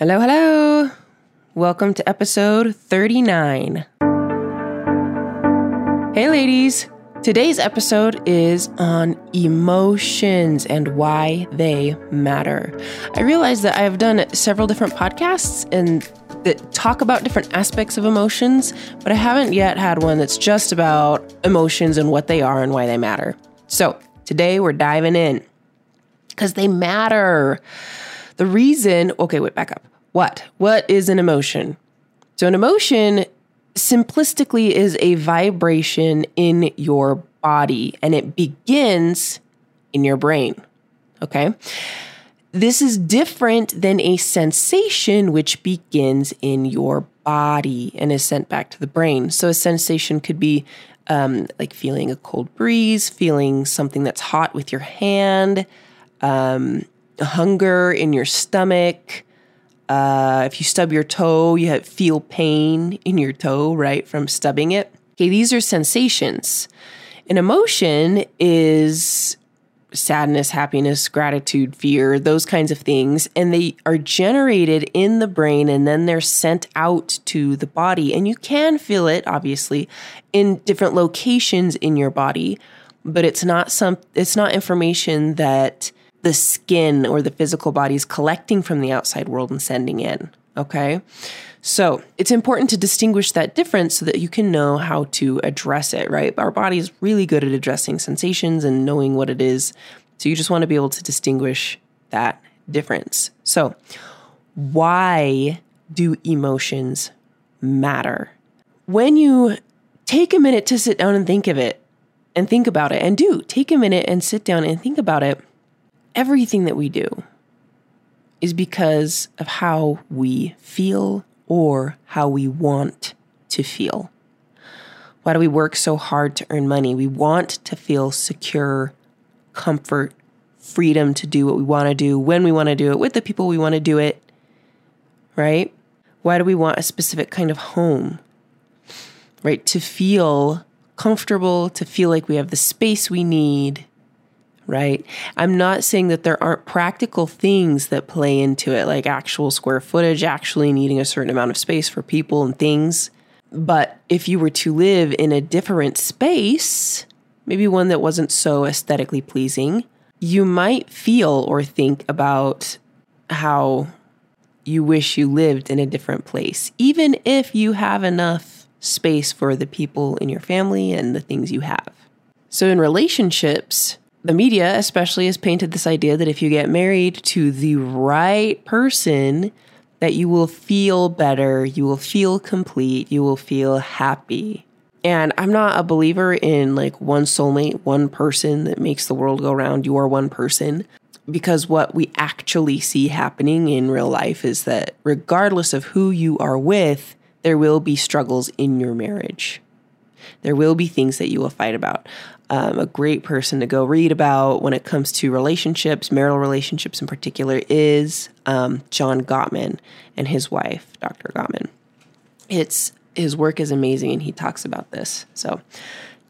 Hello, hello. Welcome to episode 39. Hey, ladies. Today's episode is on emotions and why they matter. I realize that I've done several different podcasts and that talk about different aspects of emotions, but I haven't yet had one that's just about emotions and what they are and why they matter. So today we're diving in because they matter. The reason, okay, wait, back up. What? What is an emotion? So, an emotion simplistically is a vibration in your body and it begins in your brain. Okay. This is different than a sensation which begins in your body and is sent back to the brain. So, a sensation could be um, like feeling a cold breeze, feeling something that's hot with your hand, um, hunger in your stomach. Uh, if you stub your toe, you have, feel pain in your toe, right, from stubbing it. Okay, these are sensations. An emotion is sadness, happiness, gratitude, fear, those kinds of things. And they are generated in the brain and then they're sent out to the body. And you can feel it, obviously, in different locations in your body, but it's not some it's not information that the skin or the physical body is collecting from the outside world and sending in. Okay. So it's important to distinguish that difference so that you can know how to address it, right? Our body is really good at addressing sensations and knowing what it is. So you just want to be able to distinguish that difference. So, why do emotions matter? When you take a minute to sit down and think of it and think about it, and do take a minute and sit down and think about it everything that we do is because of how we feel or how we want to feel. Why do we work so hard to earn money? We want to feel secure, comfort, freedom to do what we want to do, when we want to do it, with the people we want to do it, right? Why do we want a specific kind of home? Right? To feel comfortable, to feel like we have the space we need, right? I'm not saying that there aren't practical things that play into it, like actual square footage, actually needing a certain amount of space for people and things. But if you were to live in a different space, maybe one that wasn't so aesthetically pleasing, you might feel or think about how you wish you lived in a different place, even if you have enough space for the people in your family and the things you have. So, in relationships, the media especially has painted this idea that if you get married to the right person that you will feel better you will feel complete you will feel happy. And i'm not a believer in like one soulmate one person that makes the world go round. You are one person. Because what we actually see happening in real life is that regardless of who you are with there will be struggles in your marriage there will be things that you will fight about um, a great person to go read about when it comes to relationships, marital relationships in particular, is um, John Gottman and his wife, Dr. Gottman. It's his work is amazing, and he talks about this. So,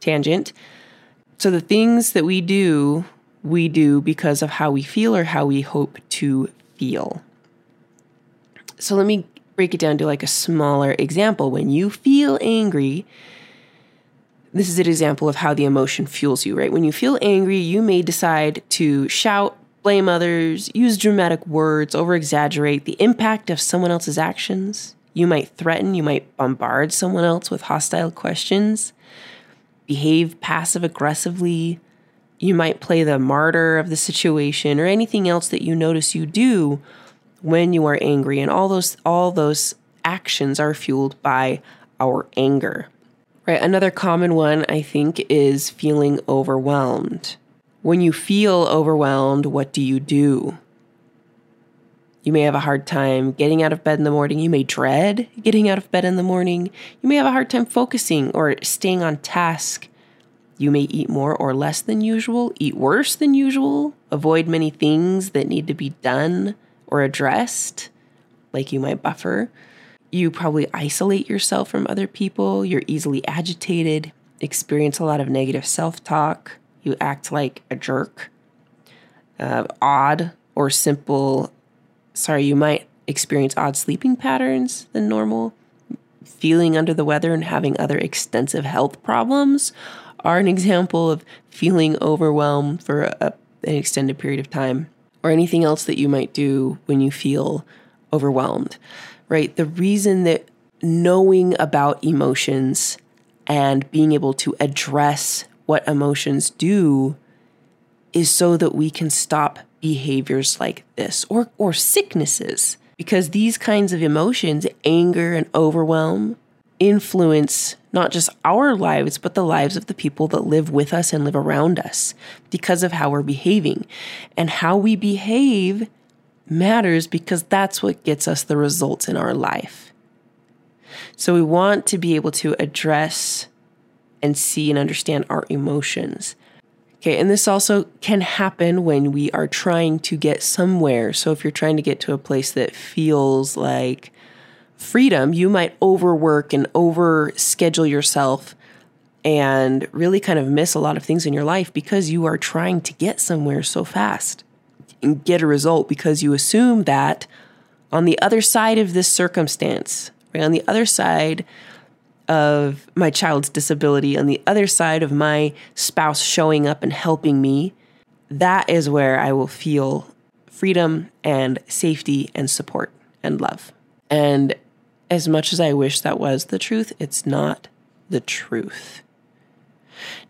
tangent. So the things that we do, we do because of how we feel or how we hope to feel. So let me break it down to like a smaller example. When you feel angry, this is an example of how the emotion fuels you, right? When you feel angry, you may decide to shout, blame others, use dramatic words, over exaggerate the impact of someone else's actions. You might threaten, you might bombard someone else with hostile questions, behave passive aggressively. You might play the martyr of the situation or anything else that you notice you do when you are angry. And all those all those actions are fueled by our anger. Right. Another common one, I think, is feeling overwhelmed. When you feel overwhelmed, what do you do? You may have a hard time getting out of bed in the morning. You may dread getting out of bed in the morning. You may have a hard time focusing or staying on task. You may eat more or less than usual, eat worse than usual, avoid many things that need to be done or addressed, like you might buffer. You probably isolate yourself from other people. You're easily agitated, experience a lot of negative self talk. You act like a jerk. Uh, odd or simple, sorry, you might experience odd sleeping patterns than normal, feeling under the weather and having other extensive health problems are an example of feeling overwhelmed for a, an extended period of time, or anything else that you might do when you feel overwhelmed, right? The reason that knowing about emotions and being able to address what emotions do is so that we can stop behaviors like this or, or sicknesses because these kinds of emotions, anger and overwhelm, influence not just our lives, but the lives of the people that live with us and live around us because of how we're behaving. And how we behave matters because that's what gets us the results in our life. So we want to be able to address and see and understand our emotions. Okay, and this also can happen when we are trying to get somewhere. So if you're trying to get to a place that feels like freedom, you might overwork and over schedule yourself and really kind of miss a lot of things in your life because you are trying to get somewhere so fast and get a result because you assume that on the other side of this circumstance, right, on the other side of my child's disability, on the other side of my spouse showing up and helping me, that is where I will feel freedom and safety and support and love. And as much as I wish that was the truth, it's not the truth.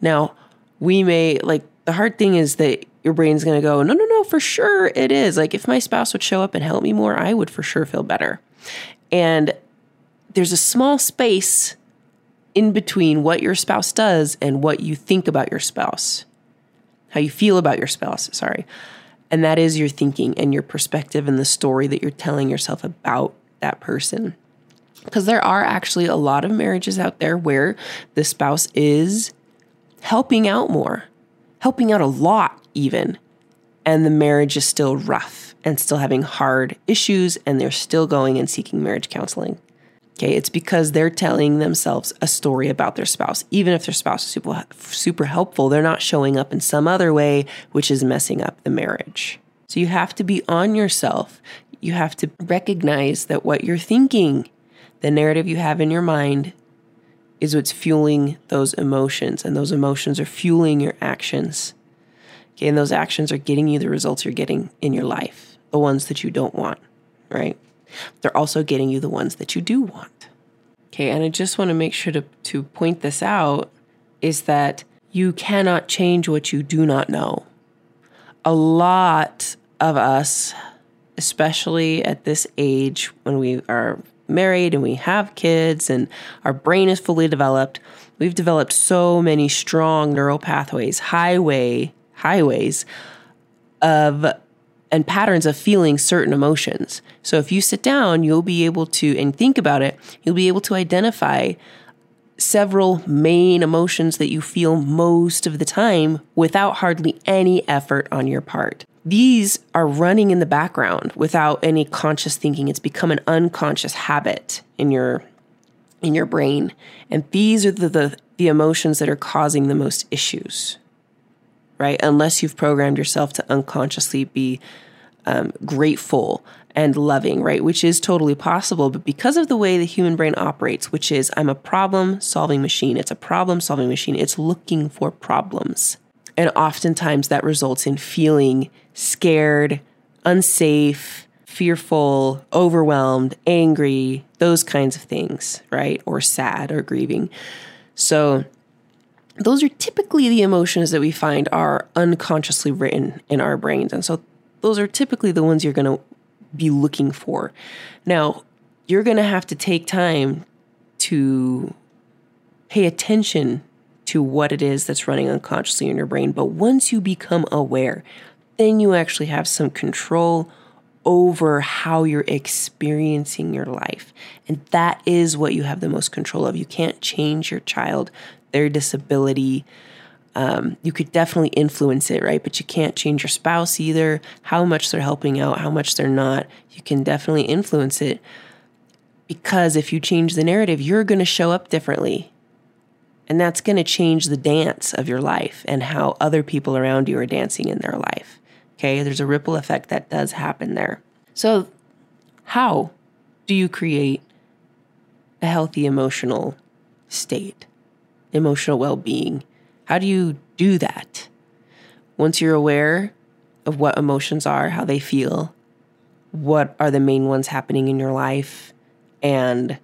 Now, we may, like, the hard thing is that your brain's going to go, no, no, for sure it is. Like, if my spouse would show up and help me more, I would for sure feel better. And there's a small space in between what your spouse does and what you think about your spouse, how you feel about your spouse, sorry. And that is your thinking and your perspective and the story that you're telling yourself about that person. Because there are actually a lot of marriages out there where the spouse is helping out more, helping out a lot, even. And the marriage is still rough and still having hard issues, and they're still going and seeking marriage counseling. Okay, it's because they're telling themselves a story about their spouse. Even if their spouse is super, super helpful, they're not showing up in some other way, which is messing up the marriage. So you have to be on yourself. You have to recognize that what you're thinking, the narrative you have in your mind, is what's fueling those emotions, and those emotions are fueling your actions. Okay, and those actions are getting you the results you're getting in your life, the ones that you don't want, right? They're also getting you the ones that you do want. Okay, and I just want to make sure to, to point this out is that you cannot change what you do not know. A lot of us, especially at this age when we are married and we have kids and our brain is fully developed, we've developed so many strong neural pathways, highway highways of and patterns of feeling certain emotions. So if you sit down, you'll be able to, and think about it, you'll be able to identify several main emotions that you feel most of the time without hardly any effort on your part. These are running in the background without any conscious thinking. It's become an unconscious habit in your in your brain. And these are the, the, the emotions that are causing the most issues right? Unless you've programmed yourself to unconsciously be um, grateful and loving, right? Which is totally possible. But because of the way the human brain operates, which is I'm a problem solving machine, it's a problem solving machine, it's looking for problems. And oftentimes that results in feeling scared, unsafe, fearful, overwhelmed, angry, those kinds of things, right? Or sad or grieving. So those are typically the emotions that we find are unconsciously written in our brains. And so those are typically the ones you're going to be looking for. Now, you're going to have to take time to pay attention to what it is that's running unconsciously in your brain. But once you become aware, then you actually have some control over how you're experiencing your life. And that is what you have the most control of. You can't change your child their disability. Um, you could definitely influence it, right? But you can't change your spouse either, how much they're helping out, how much they're not. You can definitely influence it because if you change the narrative, you're going to show up differently. And that's going to change the dance of your life and how other people around you are dancing in their life. Okay, there's a ripple effect that does happen there. So, how do you create a healthy emotional state, emotional well being? How do you do that? Once you're aware of what emotions are, how they feel, what are the main ones happening in your life, and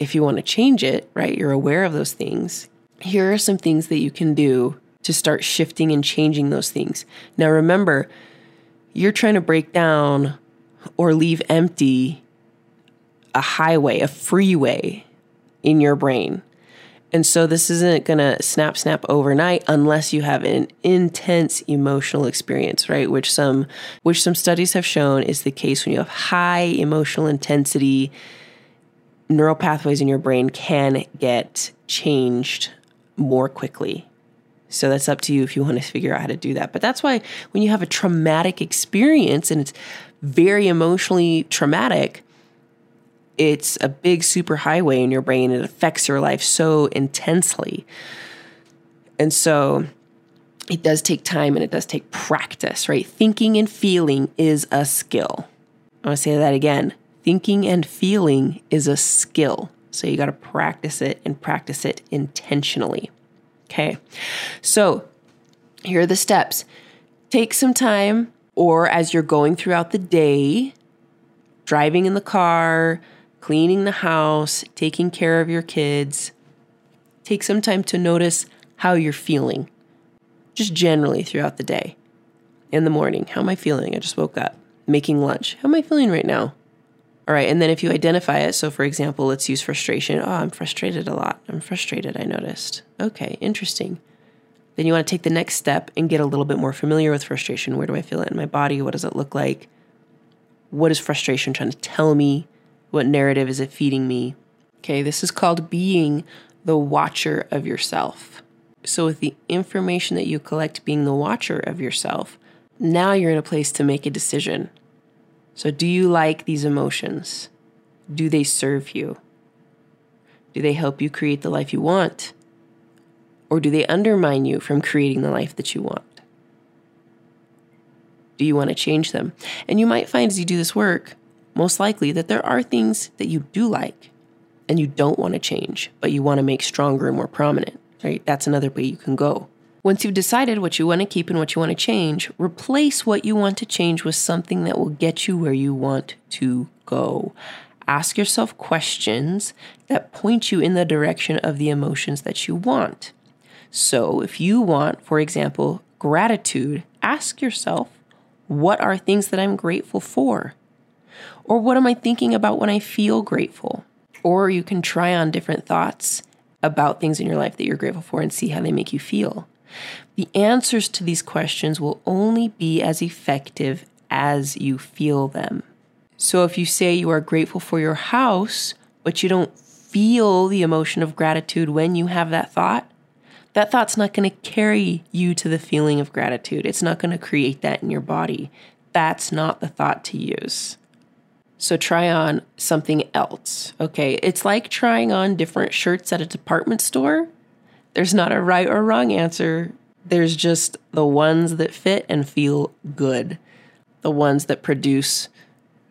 if you want to change it, right, you're aware of those things. Here are some things that you can do to start shifting and changing those things. Now, remember, you're trying to break down or leave empty a highway, a freeway in your brain. And so this isn't going to snap snap overnight unless you have an intense emotional experience, right? Which some which some studies have shown is the case when you have high emotional intensity neural pathways in your brain can get changed more quickly. So that's up to you if you want to figure out how to do that. But that's why when you have a traumatic experience and it's very emotionally traumatic, it's a big superhighway in your brain. It affects your life so intensely. And so it does take time and it does take practice, right? Thinking and feeling is a skill. I want to say that again. Thinking and feeling is a skill. So you got to practice it and practice it intentionally. Okay. So here are the steps take some time, or as you're going throughout the day, driving in the car, cleaning the house, taking care of your kids, take some time to notice how you're feeling, just generally throughout the day. In the morning, how am I feeling? I just woke up. Making lunch, how am I feeling right now? All right. And then if you identify it, so for example, let's use frustration. Oh, I'm frustrated a lot. I'm frustrated, I noticed. Okay, interesting. Then you want to take the next step and get a little bit more familiar with frustration. Where do I feel it in my body? What does it look like? What is frustration trying to tell me? What narrative is it feeding me? Okay, this is called being the watcher of yourself. So, with the information that you collect being the watcher of yourself, now you're in a place to make a decision. So, do you like these emotions? Do they serve you? Do they help you create the life you want? Or do they undermine you from creating the life that you want? Do you want to change them? And you might find as you do this work, most likely, that there are things that you do like and you don't want to change, but you want to make stronger and more prominent, right? That's another way you can go. Once you've decided what you want to keep and what you want to change, replace what you want to change with something that will get you where you want to go. Ask yourself questions that point you in the direction of the emotions that you want. So, if you want, for example, gratitude, ask yourself, what are things that I'm grateful for? Or what am I thinking about when I feel grateful? Or you can try on different thoughts about things in your life that you're grateful for and see how they make you feel. The answers to these questions will only be as effective as you feel them. So if you say you are grateful for your house, but you don't feel the emotion of gratitude when you have that thought, that thought's not going to carry you to the feeling of gratitude. It's not going to create that in your body. That's not the thought to use. So try on something else. Okay. It's like trying on different shirts at a department store. There's not a right or wrong answer. There's just the ones that fit and feel good, the ones that produce,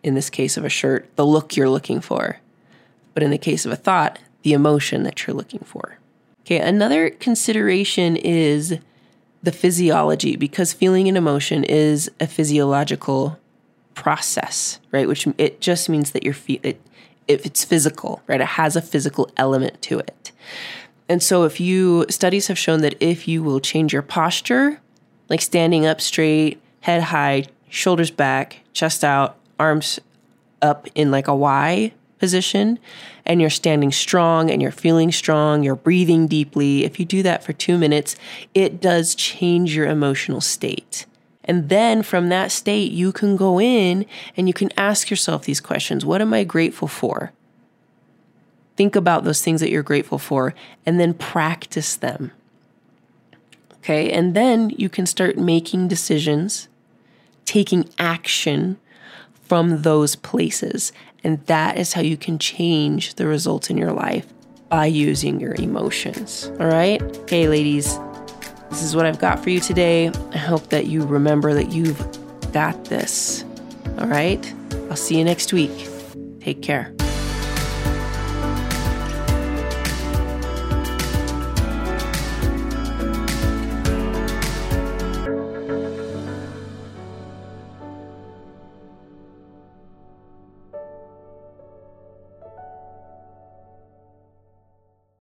in this case of a shirt, the look you're looking for. But in the case of a thought, the emotion that you're looking for. Okay, another consideration is the physiology because feeling an emotion is a physiological process, right? Which it just means that your feet, it, if it's physical, right? It has a physical element to it. And so, if you studies have shown that if you will change your posture, like standing up straight, head high, shoulders back, chest out, arms up in like a Y position, and you're standing strong and you're feeling strong, you're breathing deeply, if you do that for two minutes, it does change your emotional state. And then from that state, you can go in and you can ask yourself these questions What am I grateful for? Think about those things that you're grateful for and then practice them. Okay. And then you can start making decisions, taking action from those places. And that is how you can change the results in your life by using your emotions. All right. Okay, ladies, this is what I've got for you today. I hope that you remember that you've got this. All right. I'll see you next week. Take care.